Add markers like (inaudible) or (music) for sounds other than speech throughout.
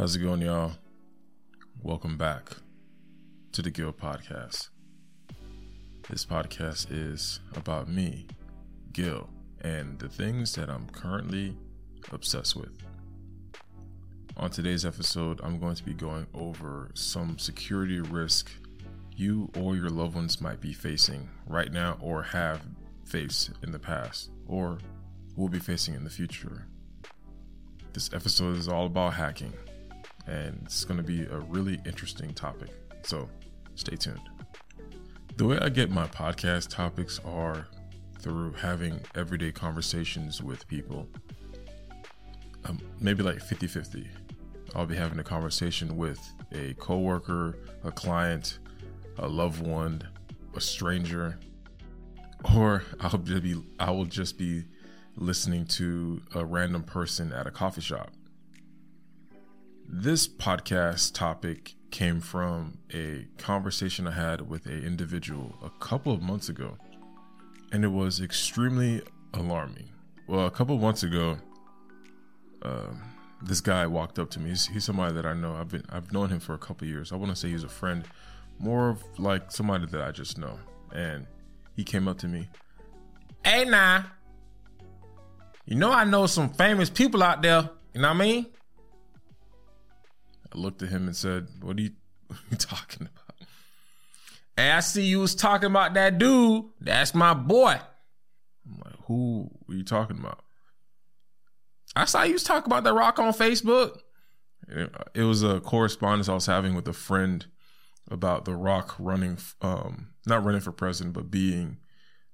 How's it going, y'all? Welcome back to the Guil Podcast. This podcast is about me, Guil, and the things that I'm currently obsessed with. On today's episode, I'm going to be going over some security risk you or your loved ones might be facing right now or have faced in the past or will be facing in the future. This episode is all about hacking, and it's going to be a really interesting topic. So stay tuned. The way I get my podcast topics are through having everyday conversations with people. Um, maybe like 50 50. I'll be having a conversation with a coworker, a client, a loved one, a stranger, or I'll be I will just be listening to a random person at a coffee shop. This podcast topic came from a conversation I had with an individual a couple of months ago, and it was extremely alarming. Well, a couple of months ago, uh, this guy walked up to me. He's, he's, somebody that I know. I've been I've known him for a couple years. I want to say he's a friend, more of like somebody that I just know. And he came up to me. Hey, nah. You know I know some famous people out there. You know what I mean? I looked at him and said, "What are you, (laughs) what are you talking about?" Hey, I see you was talking about that dude. That's my boy. I'm like, who are you talking about? I saw you was talking about the Rock on Facebook. It was a correspondence I was having with a friend about the Rock running, um, not running for president, but being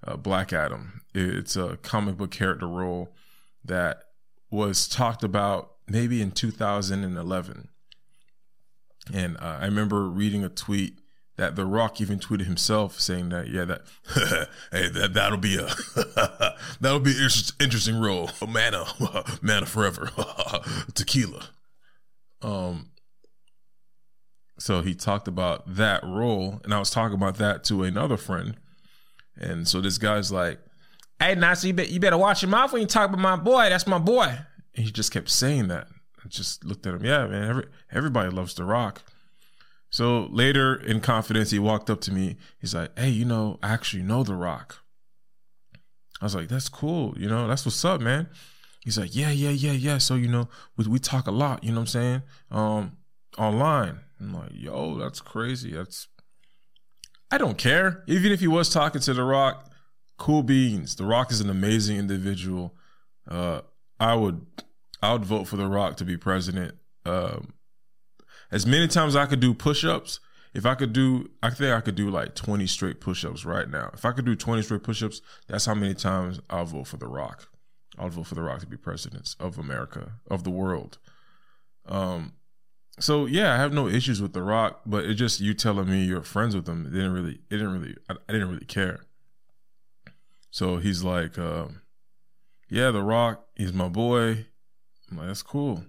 uh, Black Adam. It's a comic book character role that was talked about maybe in 2011. And uh, I remember reading a tweet that The Rock even tweeted himself saying that, yeah, that, (laughs) hey, that, that'll be a, (laughs) that'll be an interesting role. A (laughs) mana, mana forever. Tequila. Um, so he talked about that role, and I was talking about that to another friend. And so this guy's like, Hey, Nazi, you, you better watch your mouth when you talk about my boy. That's my boy. And he just kept saying that. Just looked at him. Yeah, man, every, everybody loves The Rock. So later in confidence, he walked up to me. He's like, Hey, you know, I actually know The Rock. I was like, That's cool. You know, that's what's up, man. He's like, Yeah, yeah, yeah, yeah. So, you know, we, we talk a lot, you know what I'm saying? Um, online. I'm like, Yo, that's crazy. That's, I don't care. Even if he was talking to The Rock, cool beans. The Rock is an amazing individual. Uh, I would I would vote for The Rock to be president. Um, as many times I could do push-ups, if I could do, I think I could do like 20 straight push-ups right now. If I could do 20 straight push-ups, that's how many times I'll vote for The Rock. I'll vote for The Rock to be president of America, of the world. Um, so yeah, I have no issues with The Rock, but it just you telling me you're friends with him. It didn't really, it didn't really, I, I didn't really care. So he's like, uh, yeah, The Rock, he's my boy. I'm like, that's cool.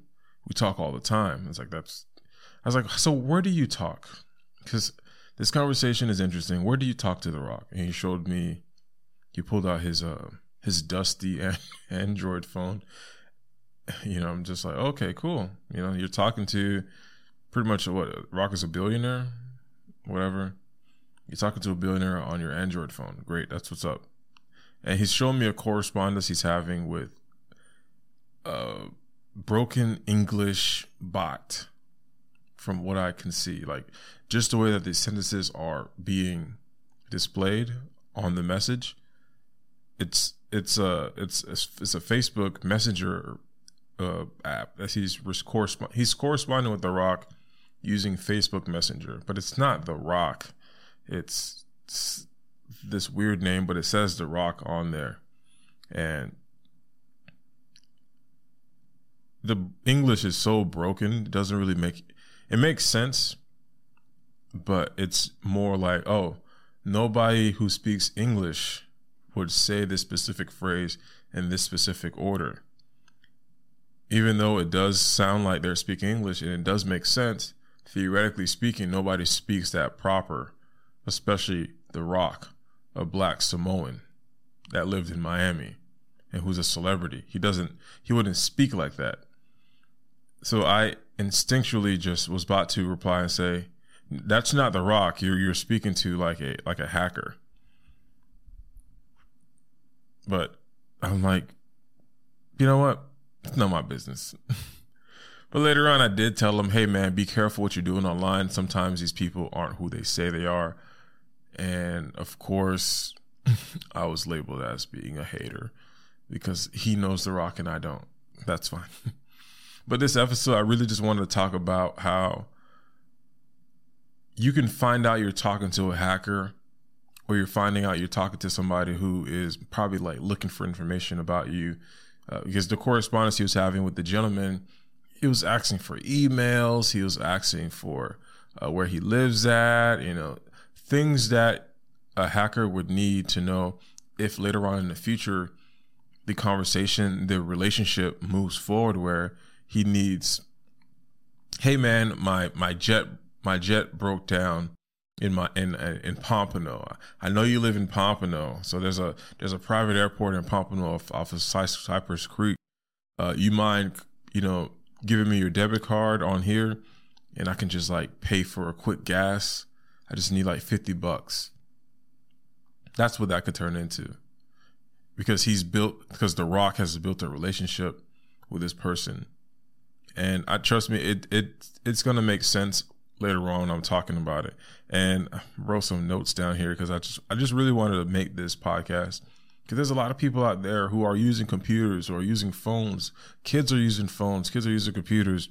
We talk all the time. It's like, that's, I was like, so where do you talk? Because this conversation is interesting. Where do you talk to The Rock? And he showed me, he pulled out his, uh, his dusty (laughs) Android phone. (laughs) You know, I'm just like, okay, cool. You know, you're talking to pretty much what Rock is a billionaire, whatever. You're talking to a billionaire on your Android phone. Great, that's what's up and he's showing me a correspondence he's having with a broken English bot from what I can see. Like just the way that the sentences are being displayed on the message. It's it's a it's it's a Facebook Messenger uh, app that he's correspond he's corresponding with The Rock using Facebook Messenger, but it's not The Rock. It's, it's this weird name, but it says The Rock on there. And the English is so broken, it doesn't really make it makes sense, but it's more like, oh, nobody who speaks English would say this specific phrase in this specific order. Even though it does sound like they're speaking English and it does make sense, theoretically speaking, nobody speaks that proper, especially The Rock a black Samoan that lived in Miami and who's a celebrity. He doesn't he wouldn't speak like that. So I instinctually just was about to reply and say, "That's not the Rock. You're you're speaking to like a like a hacker." But I'm like, you know what? It's not my business. (laughs) but later on, I did tell him, "Hey, man, be careful what you're doing online. Sometimes these people aren't who they say they are." And of course, (laughs) I was labeled as being a hater because he knows The Rock and I don't. That's fine. (laughs) but this episode, I really just wanted to talk about how you can find out you're talking to a hacker or you're finding out you're talking to somebody who is probably like looking for information about you. Uh, because the correspondence he was having with the gentleman, he was asking for emails, he was asking for uh, where he lives at, you know, things that a hacker would need to know if later on in the future the conversation, the relationship moves forward where he needs, hey man, my my jet my jet broke down in my in in Pompano. I know you live in Pompano, so there's a there's a private airport in Pompano off, off of Cypress Creek. Uh, you mind, you know, giving me your debit card on here, and I can just like pay for a quick gas. I just need like fifty bucks. That's what that could turn into, because he's built because The Rock has built a relationship with this person, and I trust me, it it it's gonna make sense later on when I'm talking about it. And I wrote some notes down here because I just I just really wanted to make this podcast because there's a lot of people out there who are using computers or using phones. Kids are using phones. Kids are using computers,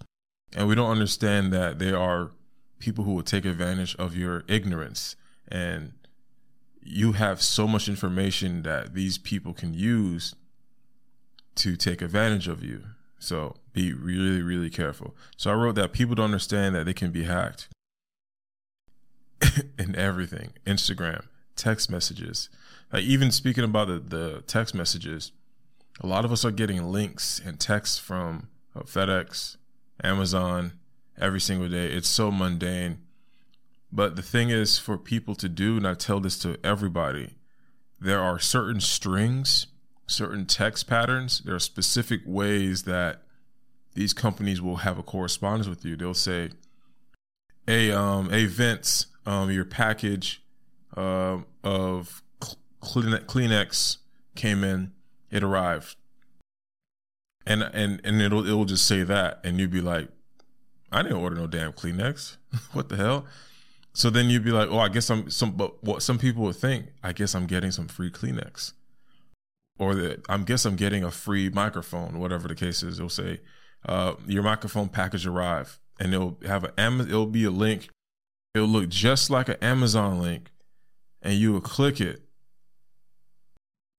and we don't understand that there are people who will take advantage of your ignorance and you have so much information that these people can use to take advantage of you. So be really, really careful. So I wrote that people don't understand that they can be hacked (laughs) in everything Instagram, text messages. Like even speaking about the, the text messages, a lot of us are getting links and texts from uh, FedEx, Amazon every single day. It's so mundane. But the thing is, for people to do, and I tell this to everybody, there are certain strings, certain text patterns, there are specific ways that these companies will have a correspondence with you. They'll say, "Hey, um, hey Vince, um, your package uh, of Kleenex came in. It arrived." And and and it'll it'll just say that, and you'd be like, "I didn't order no damn Kleenex. (laughs) what the hell?" So then you'd be like, "Oh, I guess I'm some." But what some people would think, I guess I'm getting some free Kleenex, or that I guess I'm getting a free microphone, whatever the case is. They'll say, uh, your microphone package arrive, and it'll have an Amazon. it'll be a link. It'll look just like an Amazon link, and you will click it,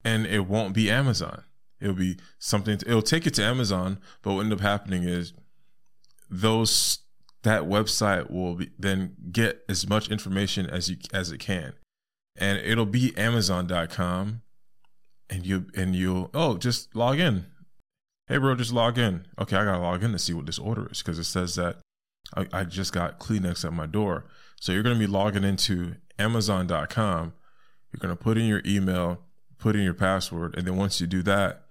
and it won't be Amazon. It'll be something. To, it'll take you to Amazon, but what end up happening is those that website will be, then get as much information as you as it can, and it'll be Amazon.com, and you and you'll oh just log in hey bro, just log in. Okay, I gotta log in to see what this order is because it says that I, I, just got Kleenex at my door. So you're gonna be logging into Amazon.com. You're gonna put in your email, put in your password, and then once you do that,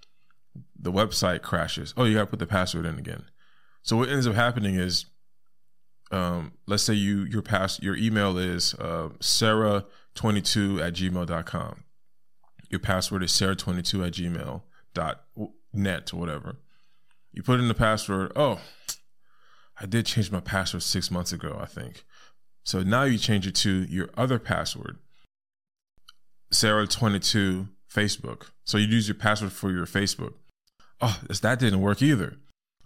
the website crashes. Oh, you gotta put the password in again. So what ends up happening is, um, let's say you your pass your email is uh, sarah22 at gmail.com. Your password is sarah22 at gmail dot net or whatever. You put in the password. Oh, I did change my password six months ago, I think. So now you change it to your other password, Sarah22 Facebook. So you use your password for your Facebook. Oh, that didn't work either.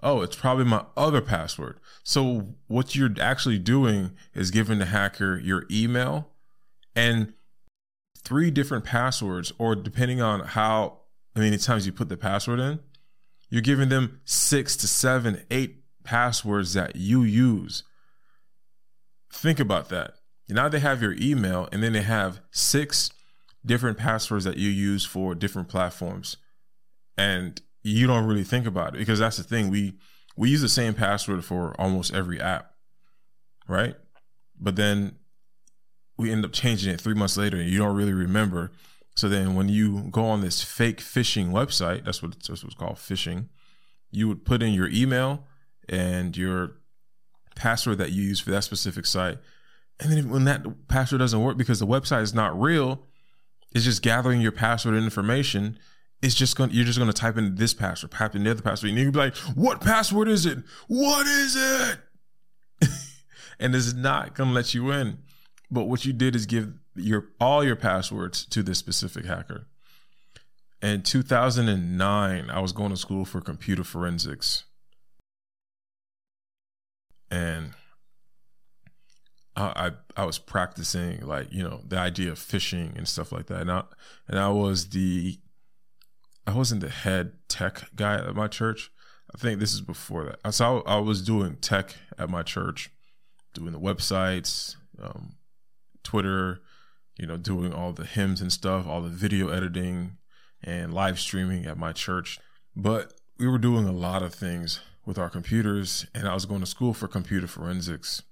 Oh, it's probably my other password. So what you're actually doing is giving the hacker your email and three different passwords, or depending on how how many times you put the password in, you're giving them six to seven, eight passwords that you use. Think about that. Now they have your email, and then they have six different passwords that you use for different platforms. And you don't really think about it because that's the thing. We we use the same password for almost every app, right? But then we end up changing it three months later and you don't really remember so then when you go on this fake phishing website, that's what, that's what it's called phishing, you would put in your email and your password that you use for that specific site. And then when that password doesn't work because the website is not real, it's just gathering your password and information. It's just going you're just gonna type in this password, type in the other password, and you'll be like, what password is it? What is it? (laughs) and it's not gonna let you in. But what you did is give your all your passwords to this specific hacker. In 2009, I was going to school for computer forensics. And I, I, was practicing like, you know, the idea of phishing and stuff like that. And I, and I was the I wasn't the head tech guy at my church. I think this is before that. So I, I was doing tech at my church, doing the websites, um, Twitter, you know, doing all the hymns and stuff, all the video editing and live streaming at my church. But we were doing a lot of things with our computers, and I was going to school for computer forensics.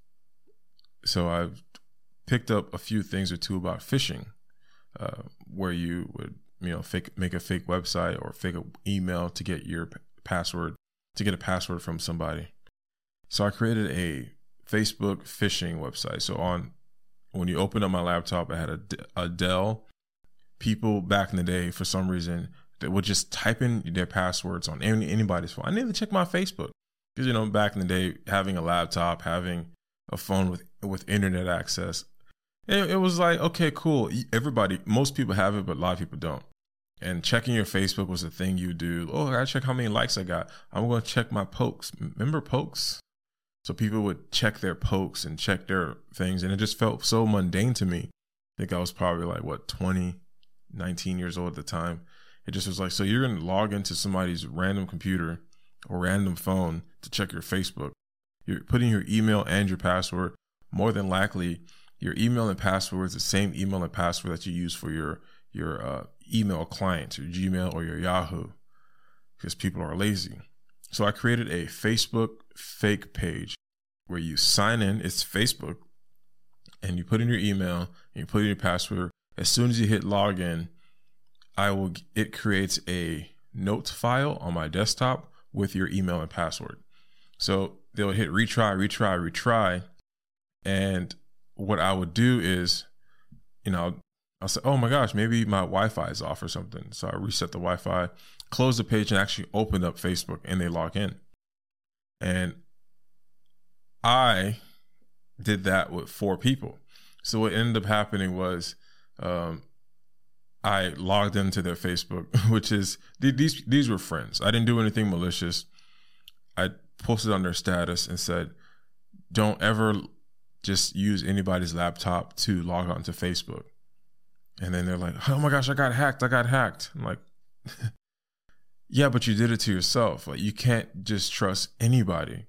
So I picked up a few things or two about phishing, uh, where you would, you know, fake make a fake website or fake an email to get your password to get a password from somebody. So I created a Facebook phishing website. So on when you open up my laptop, I had a, a Dell. People back in the day, for some reason, they would just type in their passwords on any, anybody's phone. I need to check my Facebook because you know back in the day, having a laptop, having a phone with with internet access, it, it was like okay, cool. Everybody, most people have it, but a lot of people don't. And checking your Facebook was a thing you do. Oh, I gotta check how many likes I got. I'm gonna check my pokes. Remember pokes? So people would check their pokes and check their things. And it just felt so mundane to me. I think I was probably like, what, 20, 19 years old at the time. It just was like, so you're going to log into somebody's random computer or random phone to check your Facebook. You're putting your email and your password. More than likely, your email and password is the same email and password that you use for your your uh, email client, your Gmail or your Yahoo, because people are lazy. So I created a Facebook fake page where you sign in. It's Facebook, and you put in your email and you put in your password. As soon as you hit login, I will. It creates a notes file on my desktop with your email and password. So they'll hit retry, retry, retry, and what I would do is, you know, I'll say, oh my gosh, maybe my Wi-Fi is off or something. So I reset the Wi-Fi, close the page, and actually open up Facebook, and they log in. And I did that with four people. So what ended up happening was um, I logged into their Facebook, (laughs) which is these these were friends. I didn't do anything malicious. I posted on their status and said, "Don't ever just use anybody's laptop to log on to Facebook." And then they're like, "Oh my gosh, I got hacked! I got hacked!" I'm like, (laughs) "Yeah, but you did it to yourself. Like you can't just trust anybody."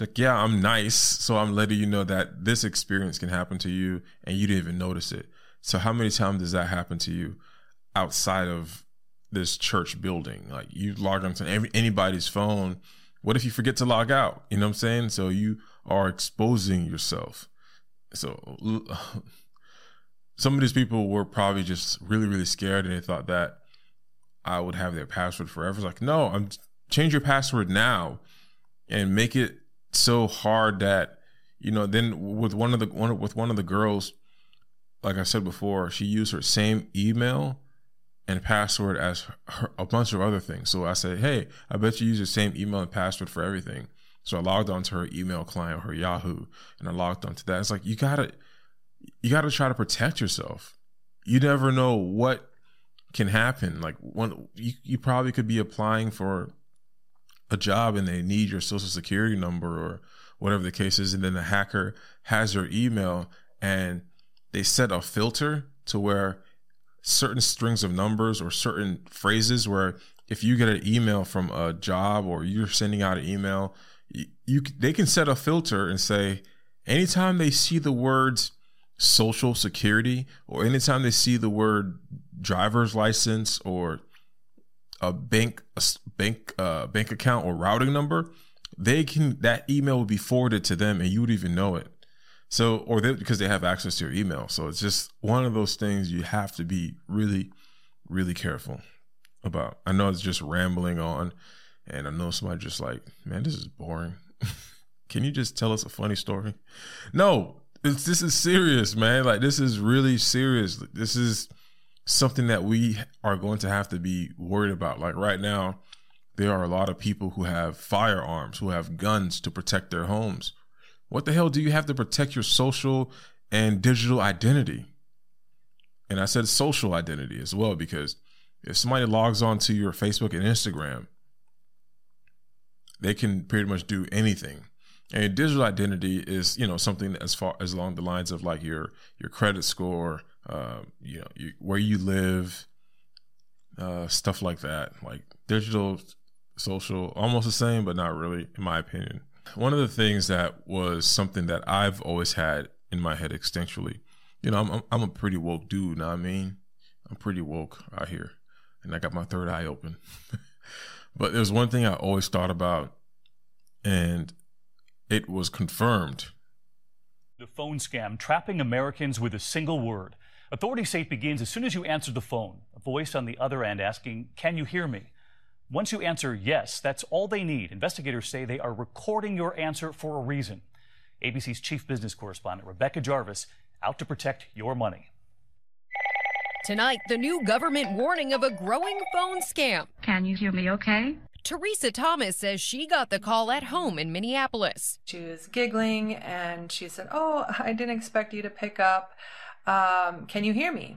Like yeah i'm nice so i'm letting you know that this experience can happen to you and you didn't even notice it. So how many times does that happen to you outside of this church building? Like you log onto anybody's phone. What if you forget to log out? You know what i'm saying? So you are exposing yourself. So (laughs) some of these people were probably just really really scared and they thought that i would have their password forever. It's like no i'm change your password now and make it so hard that you know then with one of the one with one of the girls like i said before she used her same email and password as her, a bunch of other things. So i said hey i bet you use the same email and password for everything. So i logged onto her email client her yahoo and i logged onto that. It's like you gotta you gotta try to protect yourself. You never know what can happen. Like one you, you probably could be applying for a job and they need your social security number or whatever the case is, and then the hacker has your email and they set a filter to where certain strings of numbers or certain phrases where if you get an email from a job or you're sending out an email, you, you they can set a filter and say anytime they see the words social security or anytime they see the word driver's license or a bank a bank uh, bank account or routing number, they can that email will be forwarded to them and you would even know it. So or they, because they have access to your email. So it's just one of those things you have to be really really careful about. I know it's just rambling on and I know somebody just like, man, this is boring. (laughs) can you just tell us a funny story? No, this is serious, man. Like this is really serious. This is something that we are going to have to be worried about. Like right now, there are a lot of people who have firearms, who have guns to protect their homes. What the hell do you have to protect your social and digital identity? And I said social identity as well because if somebody logs on to your Facebook and Instagram, they can pretty much do anything. And digital identity is, you know, something as far as along the lines of like your your credit score, uh, you know, you, where you live, uh, stuff like that. Like digital, social, almost the same, but not really, in my opinion. One of the things that was something that I've always had in my head instinctually, you know, I'm I'm a pretty woke dude. Know what I mean? I'm pretty woke out here, and I got my third eye open. (laughs) but there's one thing I always thought about, and it was confirmed. The phone scam trapping Americans with a single word. Authorities say it begins as soon as you answer the phone. A voice on the other end asking, Can you hear me? Once you answer yes, that's all they need. Investigators say they are recording your answer for a reason. ABC's chief business correspondent, Rebecca Jarvis, out to protect your money. Tonight, the new government warning of a growing phone scam. Can you hear me okay? Teresa Thomas says she got the call at home in Minneapolis. She was giggling and she said, Oh, I didn't expect you to pick up. Um, can you hear me?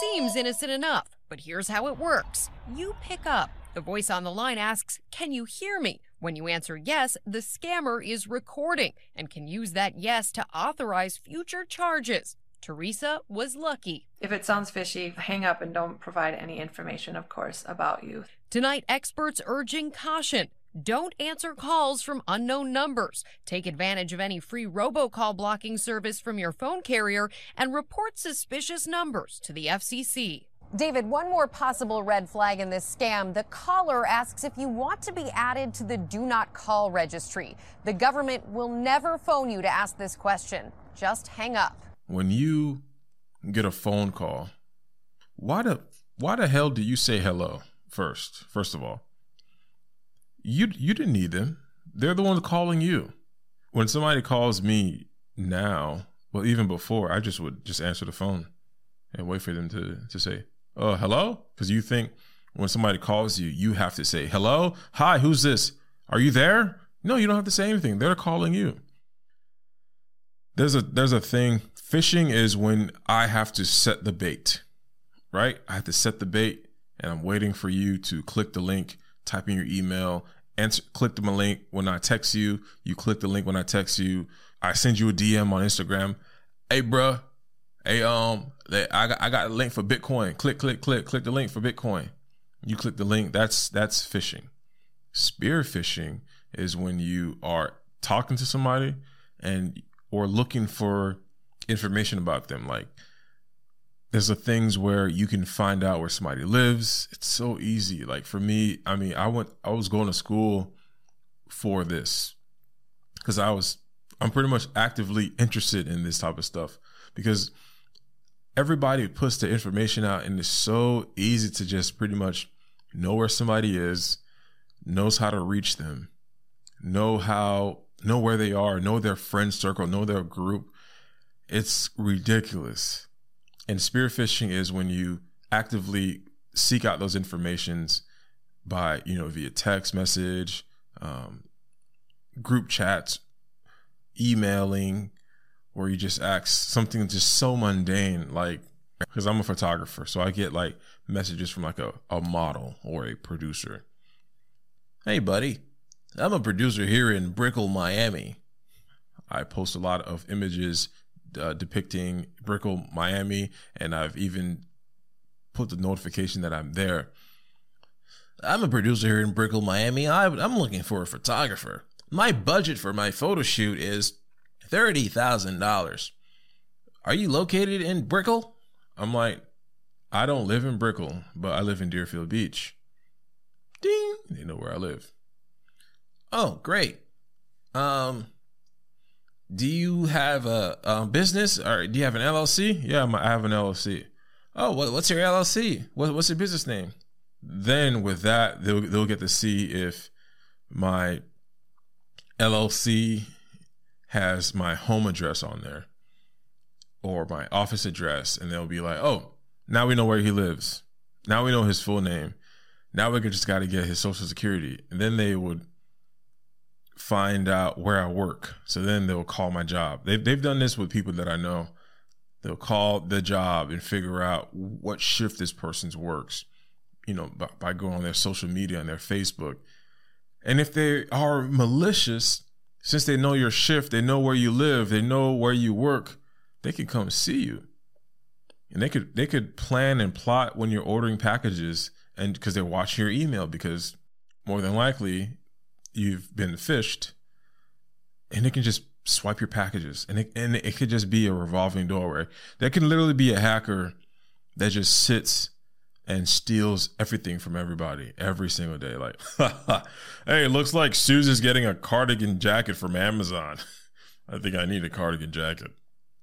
Seems innocent enough, but here's how it works you pick up. The voice on the line asks, Can you hear me? When you answer yes, the scammer is recording and can use that yes to authorize future charges. Teresa was lucky. If it sounds fishy, hang up and don't provide any information, of course, about you. Tonight, experts urging caution. Don't answer calls from unknown numbers. Take advantage of any free robocall blocking service from your phone carrier and report suspicious numbers to the FCC. David, one more possible red flag in this scam. The caller asks if you want to be added to the do not call registry. The government will never phone you to ask this question. Just hang up when you get a phone call, why the why the hell do you say hello first? First of all, you you didn't need them. They're the ones calling you. When somebody calls me now, well, even before, I just would just answer the phone and wait for them to to say, "Oh, hello," because you think when somebody calls you, you have to say, "Hello, hi, who's this? Are you there?" No, you don't have to say anything. They're calling you. There's a there's a thing Phishing is when I have to set the bait, right? I have to set the bait and I'm waiting for you to click the link, type in your email, answer, click the link when I text you. You click the link when I text you. I send you a DM on Instagram. Hey, bruh. Hey, um, I got, I got a link for Bitcoin. Click, click, click, click the link for Bitcoin. You click the link. That's, that's phishing. Spear phishing is when you are talking to somebody and, or looking for information about them. Like there's the things where you can find out where somebody lives. It's so easy. Like for me, I mean, I went I was going to school for this because I was I'm pretty much actively interested in this type of stuff because everybody puts the information out and it's so easy to just pretty much know where somebody is, knows how to reach them, know how know where they are, know their friend circle, know their group, it's ridiculous. And spearphishing is when you actively seek out those informations by, you know, via text message, um, group chats, emailing, or you just ask something just so mundane, like, because I'm a photographer, so I get like messages from like a, a model or a producer. Hey, buddy, I'm a producer here in Brickell, Miami. I post a lot of images uh, depicting Brickell, Miami, and I've even put the notification that I'm there. I'm a producer here in Brickell, Miami. I, I'm looking for a photographer. My budget for my photo shoot is thirty thousand dollars. Are you located in Brickell? I'm like, I don't live in Brickell, but I live in Deerfield Beach. Ding! They know where I live. Oh, great. Um, do you have a, a, business or do you have an LLC? Yeah, I have an LLC. Oh, what, what's your LLC? What, what's your business name? Then with that, they'll they'll get to see if my LLC has my home address on there or my office address, and they'll be like, "Oh, now we know where he lives. Now we know his full name. Now we just got to get his social security." And then they would find out where I work. So then they'll call my job. They've they've done this with people that I know. They'll call the job and figure out what shift this person's works. You know, by, by going on their social media and their Facebook. And if they are malicious, since they know your shift, they know where you live, they know where you work, they can come see you. And they could they could plan and plot when you're ordering packages and because they're watching your email because more than likely you've been phished and it can just swipe your packages and it, and it could just be a revolving door where there can literally be a hacker that just sits and steals everything from everybody every single day. Like, (laughs) hey, looks like Susan's getting a cardigan jacket from Amazon. (laughs) I think I need a cardigan jacket.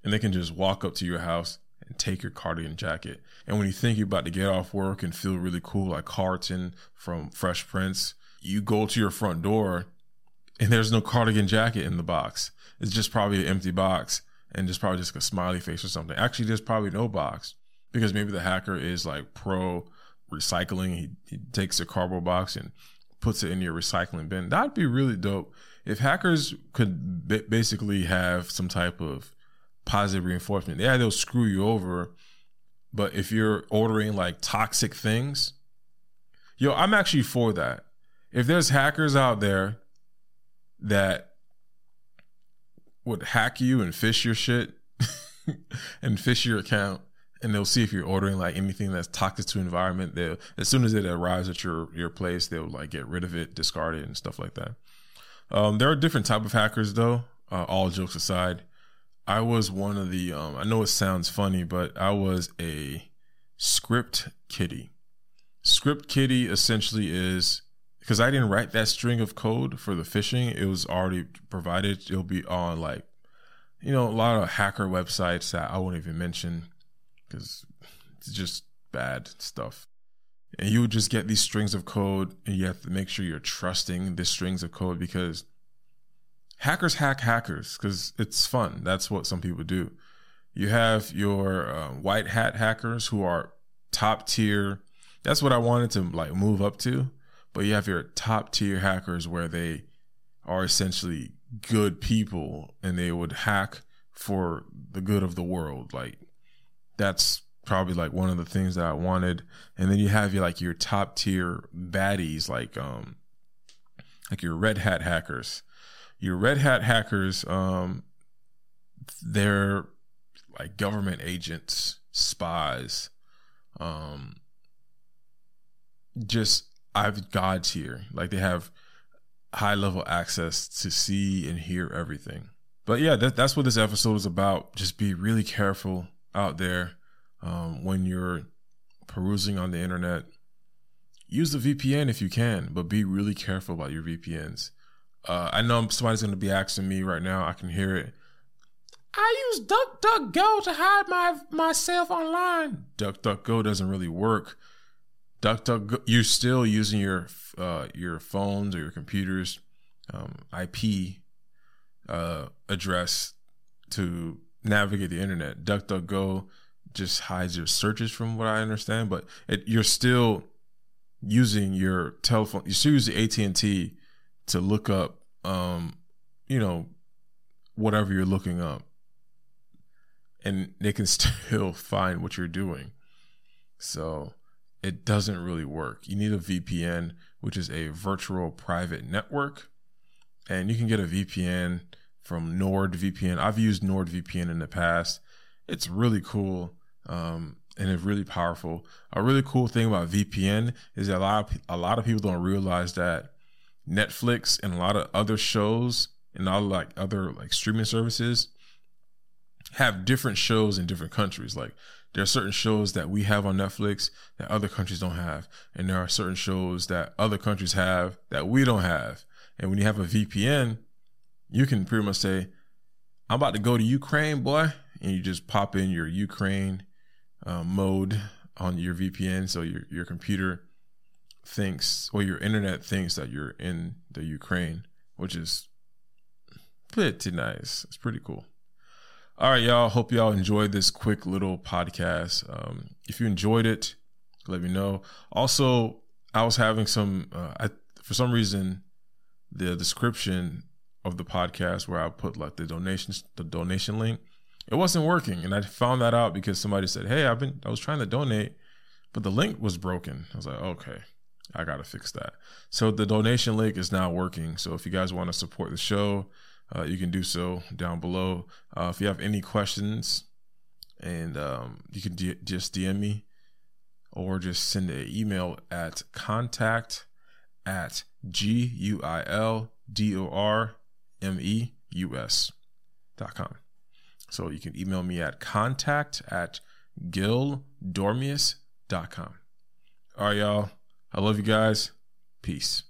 And they can just walk up to your house and take your cardigan jacket. And when you think you're about to get off work and feel really cool, like Carlton from Fresh Prince, you go to your front door and there's no cardigan jacket in the box. It's just probably an empty box and just probably just a smiley face or something. Actually, there's probably no box because maybe the hacker is like pro recycling. He, he takes a cardboard box and puts it in your recycling bin. That'd be really dope. If hackers could b- basically have some type of positive reinforcement, yeah, they'll screw you over. But if you're ordering like toxic things, yo, I'm actually for that. If there's hackers out there that would hack you and fish your shit (laughs) and fish your account, and they'll see if you're ordering like anything that's toxic to environment. They'll as soon as it arrives at your your place, they'll like get rid of it, discard it, and stuff like that. Um, there are different type of hackers though. Uh, all jokes aside, I was one of the. Um, I know it sounds funny, but I was a script kiddie Script kiddie essentially is because I didn't write that string of code for the phishing. It was already provided. It'll be on like, you know, a lot of hacker websites that I won't even mention because it's just bad stuff. And you would just get these strings of code, and you have to make sure you're trusting the strings of code because hackers hack hackers because it's fun. That's what some people do. You have your uh, white hat hackers who are top tier. That's what I wanted to like move up to. But you have your top tier hackers where they are essentially good people and they would hack for the good of the world. Like that's probably like one of the things that I wanted. And then you have your like your top tier baddies, like um like your red hat hackers. Your red hat hackers, um, they're like government agents, spies, um, just I've gods here. Like they have high level access to see and hear everything. But yeah, that, that's what this episode is about. Just be really careful out there um, when you're perusing on the internet. Use the VPN if you can, but be really careful about your VPNs. Uh, I know somebody's going to be asking me right now. I can hear it. I use DuckDuckGo to hide my myself online. DuckDuckGo doesn't really work. DuckDuckGo, you're still using your uh, your phones or your computers um, IP uh, address to navigate the internet. DuckDuckGo just hides your searches, from what I understand, but it, you're still using your telephone. You still use the AT and T to look up, um, you know, whatever you're looking up, and they can (laughs) still find what you're doing. So it doesn't really work. You need a VPN, which is a virtual private network, and you can get a VPN from NordVPN. I've used NordVPN in the past. It's really cool um, and it's really powerful. A really cool thing about VPN is that a lot of, a lot of people don't realize that Netflix and a lot of other shows and all like other like streaming services have different shows in different countries. Like there are certain shows that we have on Netflix that other countries don't have, and there are certain shows that other countries have that we don't have. And when you have a VPN, you can pretty much say, "I'm about to go to Ukraine, boy," and you just pop in your Ukraine uh, mode on your VPN, so your your computer thinks or your internet thinks that you're in the Ukraine, which is Pretty nice. It's pretty cool. All right, y'all. Hope y'all enjoyed this quick little podcast. Um, if you enjoyed it, let me know. Also, I was having some, uh, I, for some reason, the description of the podcast where I put like the donations, the donation link, it wasn't working, and I found that out because somebody said, "Hey, I've been, I was trying to donate, but the link was broken." I was like, "Okay, I gotta fix that." So the donation link is now working. So if you guys want to support the show, uh, you can do so down below. Uh, if you have any questions, and um, you can d- just DM me or just send an email at contact at G U I L D O R M E U S dot com. So you can email me at contact at guildormeus dot com. All right, y'all. I love you guys. Peace.